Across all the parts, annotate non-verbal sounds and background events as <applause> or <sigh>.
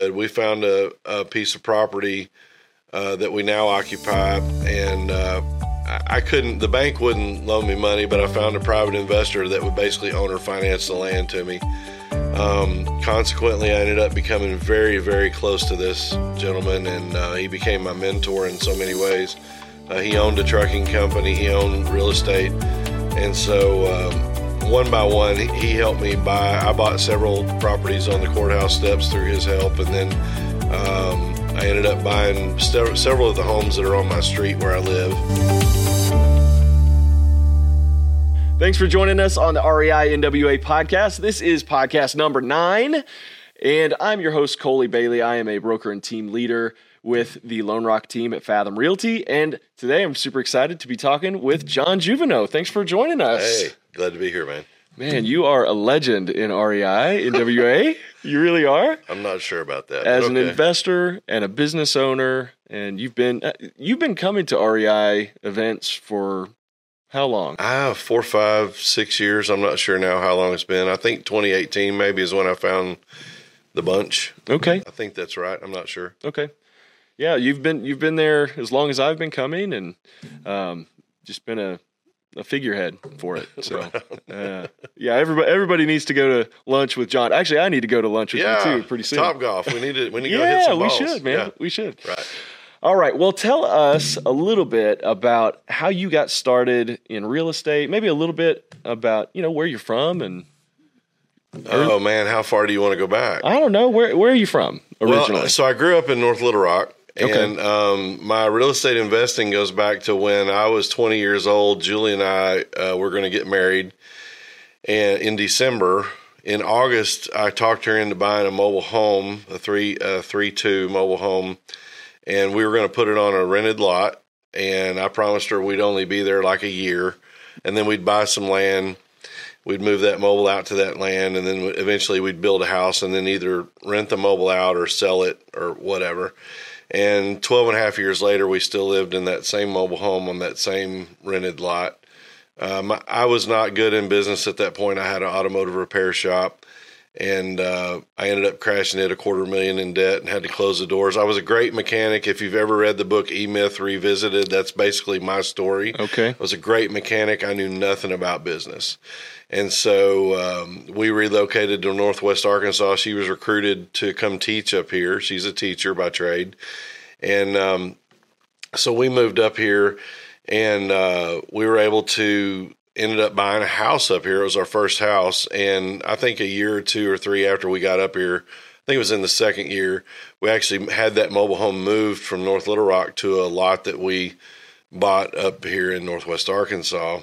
We found a, a piece of property uh, that we now occupy, and uh, I couldn't. The bank wouldn't loan me money, but I found a private investor that would basically own or finance the land to me. Um, consequently, I ended up becoming very, very close to this gentleman, and uh, he became my mentor in so many ways. Uh, he owned a trucking company, he owned real estate, and so um, one by one, he helped me buy. I bought several properties on the courthouse steps through his help, and then um, I ended up buying st- several of the homes that are on my street where I live. Thanks for joining us on the REI NWA podcast. This is podcast number nine, and I'm your host, Colley Bailey. I am a broker and team leader with the Lone Rock team at Fathom Realty. And today I'm super excited to be talking with Jon Jouvenaux. Thanks for joining us. Hey, glad to be here, man. Man, you are a legend in REI, NWA. <laughs> you really are. I'm not sure about that. As okay. an investor and a business owner, and you've been uh, you've been coming to REI events for how long? Ah, four, five, six years. I'm not sure now how long it's been. I think 2018 maybe is when I found the bunch. Okay. I think that's right. I'm not sure. Okay. Yeah, you've been you've been there as long as I've been coming, and um, just been a a figurehead for it. So, <laughs> uh, yeah, everybody everybody needs to go to lunch with Jon. Actually, I need to go to lunch with yeah, you too pretty soon. Topgolf. We need to. We need to yeah, go hit some we balls. should, man. Yeah. We should. Right. All right. Well, tell us a little bit about how you got started in real estate. Maybe a little bit about you know where you're from and. Oh man, how far do you want to go back? I don't know. Where Where are you from originally? Well, so I grew up in North Little Rock. Okay. And um, my real estate investing goes back to when I was 20 years old. Julie and I uh, were going to get married, and in December, in August, I talked her into buying a mobile home, a three three two mobile home, and we were going to put it on a rented lot. And I promised her we'd only be there like a year, and then we'd buy some land. We'd move that mobile out to that land, and then eventually we'd build a house, and then either rent the mobile out or sell it or whatever. And 12 and a half years later, we still lived in that same mobile home on that same rented lot. Um, I was not good in business at that point. I had an automotive repair shop, and uh, I ended up crashing it a quarter million in debt and had to close the doors. I was a great mechanic. If you've ever read the book E Myth Revisited, that's basically my story. Okay. I was a great mechanic. I knew nothing about business. And so um, we relocated to Northwest Arkansas. She was recruited to come teach up here. She's a teacher by trade. And um, so we moved up here and uh, we were able to ended up buying a house up here. It was our first house. And I think a year or two or three after we got up here, I think it was in the second year, we actually had that mobile home moved from North Little Rock to a lot that we bought up here in Northwest Arkansas.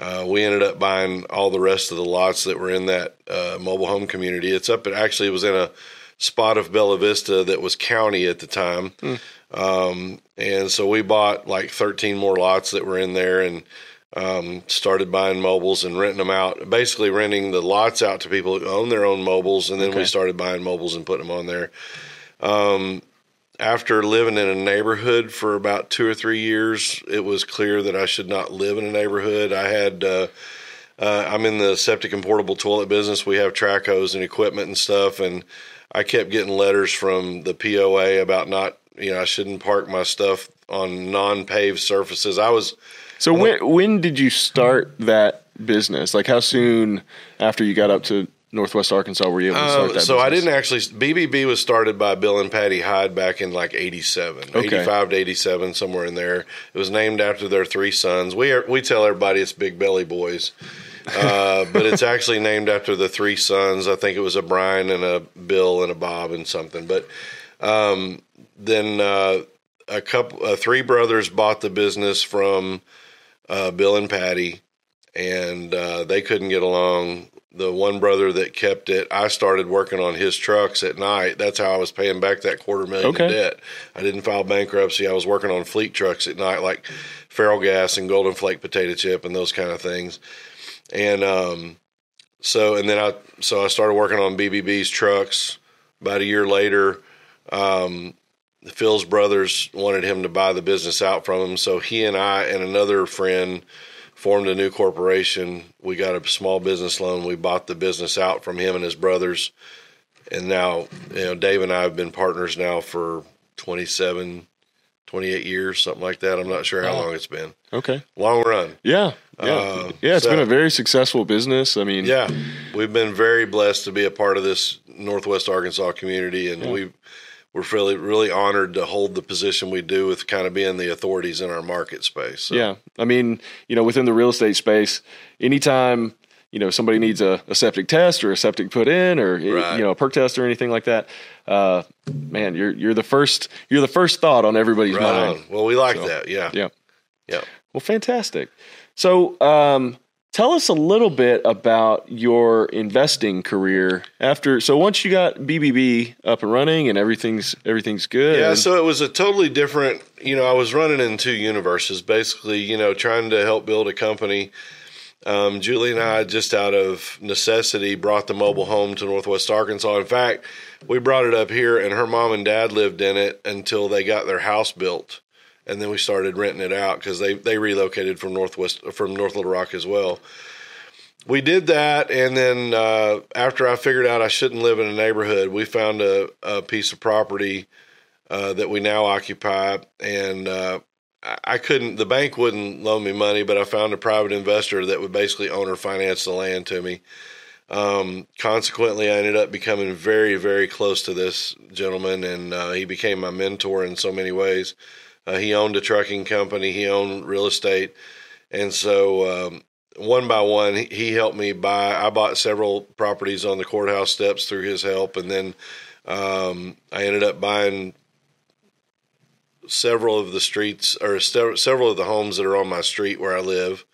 Uh, we ended up buying all the rest of the lots that were in that uh, mobile home community. It's up, it actually was in a spot of Bella Vista that was county at the time. Mm. Um, and so we bought like 13 more lots that were in there and um, started buying mobiles and renting them out, basically renting the lots out to people who own their own mobiles. And then Okay. we started buying mobiles and putting them on there. Um, after living in a neighborhood for about two or three years, it was clear that I should not live in a neighborhood. I had, uh, uh, I'm in the septic and portable toilet business. We have track hoes and equipment and stuff, and I kept getting letters from the POA about not, you know, I shouldn't park my stuff on non-paved surfaces. I was, so when when did you start that business? Like how soon after you got up to Northwest Arkansas were you able to start Uh, that? so I didn't actually. BBB was started by Bill and Patty Hyde back in like '87, Okay. '85 to '87, somewhere in there. It was named after their three sons. We are, we tell everybody it's Big Belly Boys, uh, <laughs> but it's actually named after the three sons. I think it was a Brian and a Bill and a Bob and something. But um, then uh, a couple, uh, three brothers bought the business from uh, Bill and Patty, and uh, they couldn't get along. The one brother that kept it, I started working on his trucks at night. That's how I was paying back that quarter million Okay. debt. I didn't file bankruptcy. I was working on fleet trucks at night, like Ferrellgas and Golden Flake Potato Chip and those kind of things. And um, so, and then I, so I started working on BBB's trucks. About a year later, um, Phil's brothers wanted him to buy the business out from him. So he and I and another friend formed a new corporation. We got a small business loan. We bought the business out from him and his brothers and now you know Dave and I have been partners now for 27, 28 years, something like that. I'm not sure how long it's been. Okay. Long run. Yeah. Yeah. Uh, yeah. It's so- been a very successful business. I mean, Yeah, we've been very blessed to be a part of this Northwest Arkansas community, and we we're really really honored to hold the position we do with kind of being the authorities in our market space. So, Yeah. I mean, you know, within the real estate space, anytime, you know, somebody needs a, a septic test or a septic put in or, Right. you know, a perc test or anything like that, uh, man, you're, you're the first, you're the first thought on everybody's right mind. on. Well, we like So, that. Yeah, Yeah. yeah. Well, fantastic. So, um, tell us a little bit about your investing career after. So once you got BBB up and running and everything's, everything's good. Yeah, so it was a totally different, you know, I was running in two universes, basically, you know, trying to help build a company. Um, Julie and I, just out of necessity, brought the mobile home to Northwest Arkansas. In fact, we brought it up here, and her mom and dad lived in it until they got their house built. And then we started renting it out because they, they relocated from Northwest from North Little Rock as well. We did that, and then uh, after I figured out I shouldn't live in a neighborhood, we found a, a piece of property uh, that we now occupy. And uh, I couldn't, the bank wouldn't loan me money, but I found a private investor that would basically own or finance the land to me. Um, consequently, I ended up becoming very, very close to this gentleman, and uh, he became my mentor in so many ways. Uh, he owned a trucking company, he owned real estate. And so, um, one by one, he, he helped me buy. I bought several properties on the courthouse steps through his help, and then um, I ended up buying several of the streets or se- several of the homes that are on my street where I live.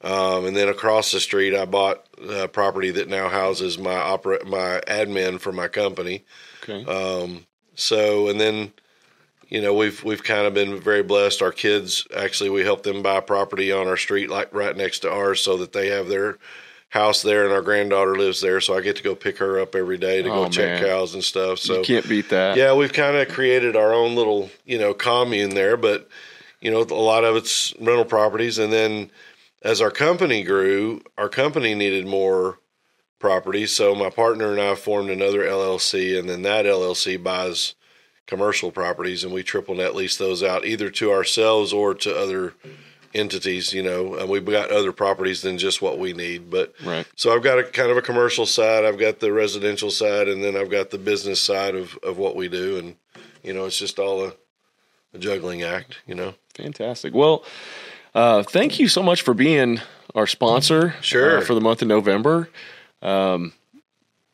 Um, and then across the street, I bought a property that now houses my opera, my admin for my company. Okay. Um, so, and then, you know, we've we've kind of been very blessed. Our kids actually, we help them buy property on our street, like right next to ours, so that they have their house there, and our granddaughter lives there. So I get to go pick her up every day to Oh, go check man. cows and stuff. So you can't beat that. yeah, we've kind of created our own little, you know, commune there, but you know, a lot of it's rental properties. And then as our company grew, our company needed more property. So my partner and I formed another LLC, and then that LLC buys commercial properties, and we triple net lease those out either to ourselves or to other entities. You know, and we've got other properties than just what we need, but Right. so I've got a kind of a commercial side, I've got the residential side, and then I've got the business side of, of what we do. And, you know, it's just all a, a juggling act, you know. Fantastic. Well, uh, thank you so much for being our sponsor Sure. uh, for the month of November. Um,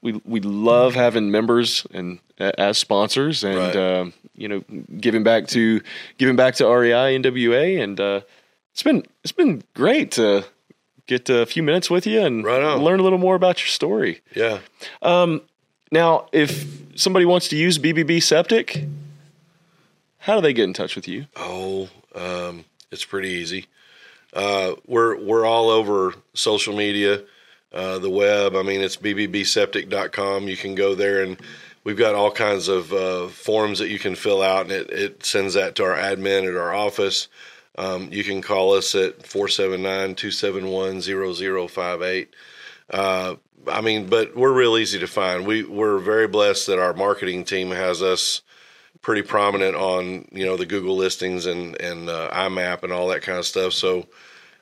we we love having members and uh, as sponsors, and Right. um, you know, giving back to giving back to REI NWA, and uh, it's been it's been great to get a few minutes with you and Right learn a little more about your story. Yeah. Now, if somebody wants to use BBB Septic, how do they get in touch with you? Oh, um, it's pretty easy. Uh, we're we're all over social media, uh, the web. I mean, it's bbbseptic.com. You can go there and we've got all kinds of uh, forms that you can fill out, and it, it sends that to our admin at our office. Um, you can call us at 479 271 0058. Uh, I mean, but we're real easy to find. We we're very blessed that our marketing team has us pretty prominent on you know the Google listings and and uh, IMAP and all that kind of stuff. So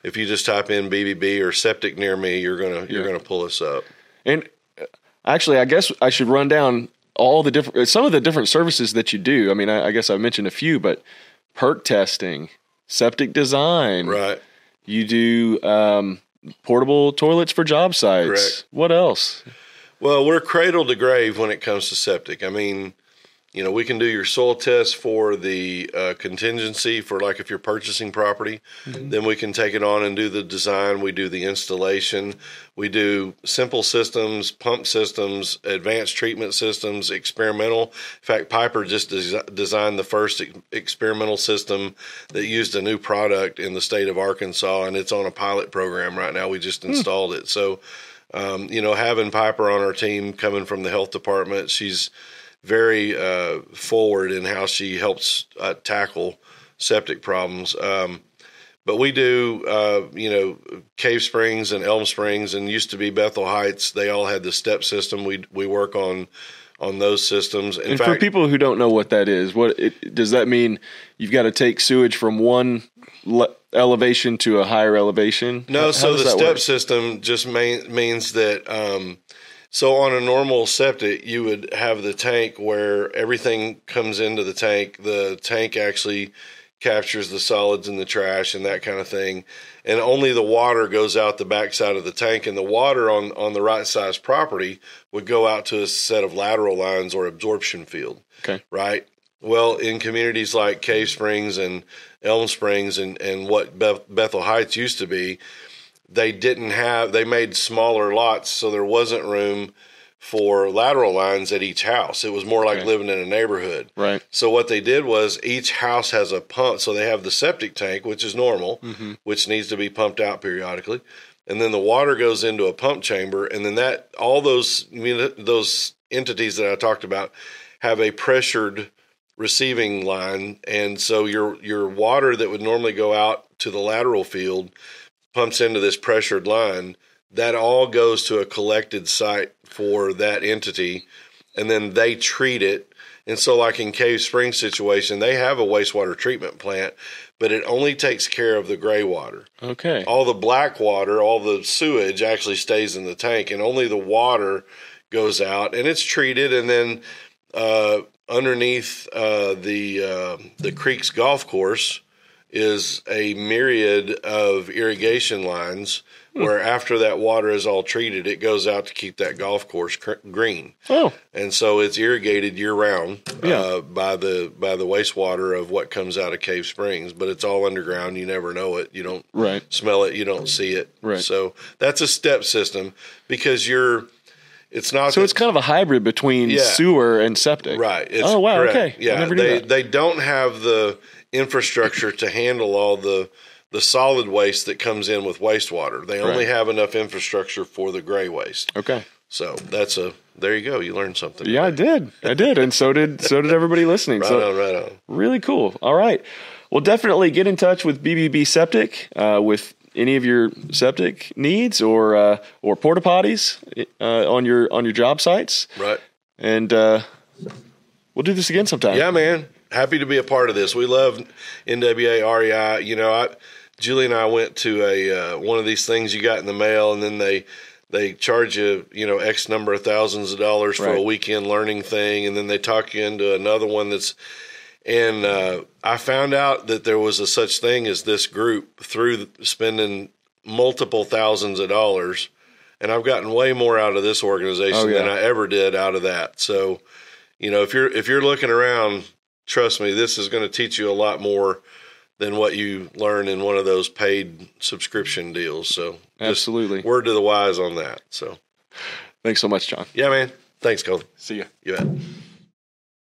if you just type in BBB or septic near me, you're gonna you're Yeah. gonna pull us up. And uh, actually, I guess I should run down all the different, some of the different services that you do. I mean, I, I guess I mentioned a few, but perc testing, septic design. Right. You do um, portable toilets for job sites. Correct. What else? Well, we're cradle to grave when it comes to septic. I mean, you know, we can do your soil test for the uh, contingency for like if you're purchasing property, then we can take it on and do the design. We do the installation. We do simple systems, pump systems, advanced treatment systems, experimental. In fact, Piper just des- designed the first ex- experimental system that used a new product in the state of Arkansas, and it's on a pilot program right now. We just installed it. So, um, you know, having Piper on our team coming from the health department, she's very uh, forward in how she helps uh, tackle septic problems. Um, but we do, uh, you know, Cave Springs and Elm Springs, and used to be Bethel Heights. They all had the step system. We we work on on those systems. In And fact, for people who don't know what that is, what it, does that mean? You've got to take sewage from one le- elevation to a higher elevation. No, How- so the step work? system just main, means that. Um, so on a normal septic, you would have the tank where everything comes into the tank. The tank actually captures the solids and the trash and that kind of thing, and only the water goes out the backside of the tank. And the water on on the right size property would go out to a set of lateral lines or absorption field Okay. right? Well, in communities like Cave Springs and Elm Springs and, and what Beth, Bethel Heights used to be, they didn't have, they made smaller lots, so there wasn't room for lateral lines at each house. It was more like Okay. living in a neighborhood. Right. So what they did was each house has a pump. So they have the septic tank, which is normal, mm-hmm. which needs to be pumped out periodically, and then the water goes into a pump chamber, and then that all those I mean, those entities that I talked about have a pressured receiving line, and so your your water that would normally go out to the lateral field pumps into this pressured line. That all goes to a collected site for that entity, and then they treat it. And so, like in Cave Springs situation, they have a wastewater treatment plant, but it only takes care of the gray water. Okay. All the black water, all the sewage actually stays in the tank, and only the water goes out, and it's treated. And then uh, underneath uh, the uh, the creek's golf course is a myriad of irrigation lines. Where after that water is all treated, it goes out to keep that golf course cr- green Oh, and so it's irrigated year round Yeah. uh, by the by the wastewater of what comes out of Cave Springs. But it's all underground. You never know it. You don't right. smell it. You don't see it. Right. So that's a step system because you're. It's not. So that- it's kind of a hybrid between Yeah. sewer and septic. right. It's oh wow. correct. Okay. Yeah. they that. they don't have the infrastructure to handle all the the solid waste that comes in with wastewater. They only Right. have enough infrastructure for the gray waste. Okay. So that's a there you go. You learned something. Yeah, I did. I did, and so did so did everybody listening. Right so on. Right on. Really cool. All right. Well, definitely get in touch with BBB Septic uh, with any of your septic needs or uh, or porta potties uh, on your on your job sites, Right. and uh, we'll do this again sometime. Yeah, man. Happy to be a part of this. We love NWA REI. You know, I Julie and I went to a uh, one of these things you got in the mail, and then they they charge you you know X number of thousands of dollars for a weekend learning thing, and then they talk you into another one that's. And uh, I found out that there was a such thing as this group through spending multiple thousands of dollars, and I've gotten way more out of this organization Oh, yeah. than I ever did out of that. So, you know, if you're if you're looking around, trust me, this is going to teach you a lot more than what you learn in one of those paid subscription deals. So, Absolutely. word to the wise on that. So, Thanks so much, Jon. yeah, man. Thanks, Cole. See ya. You bet.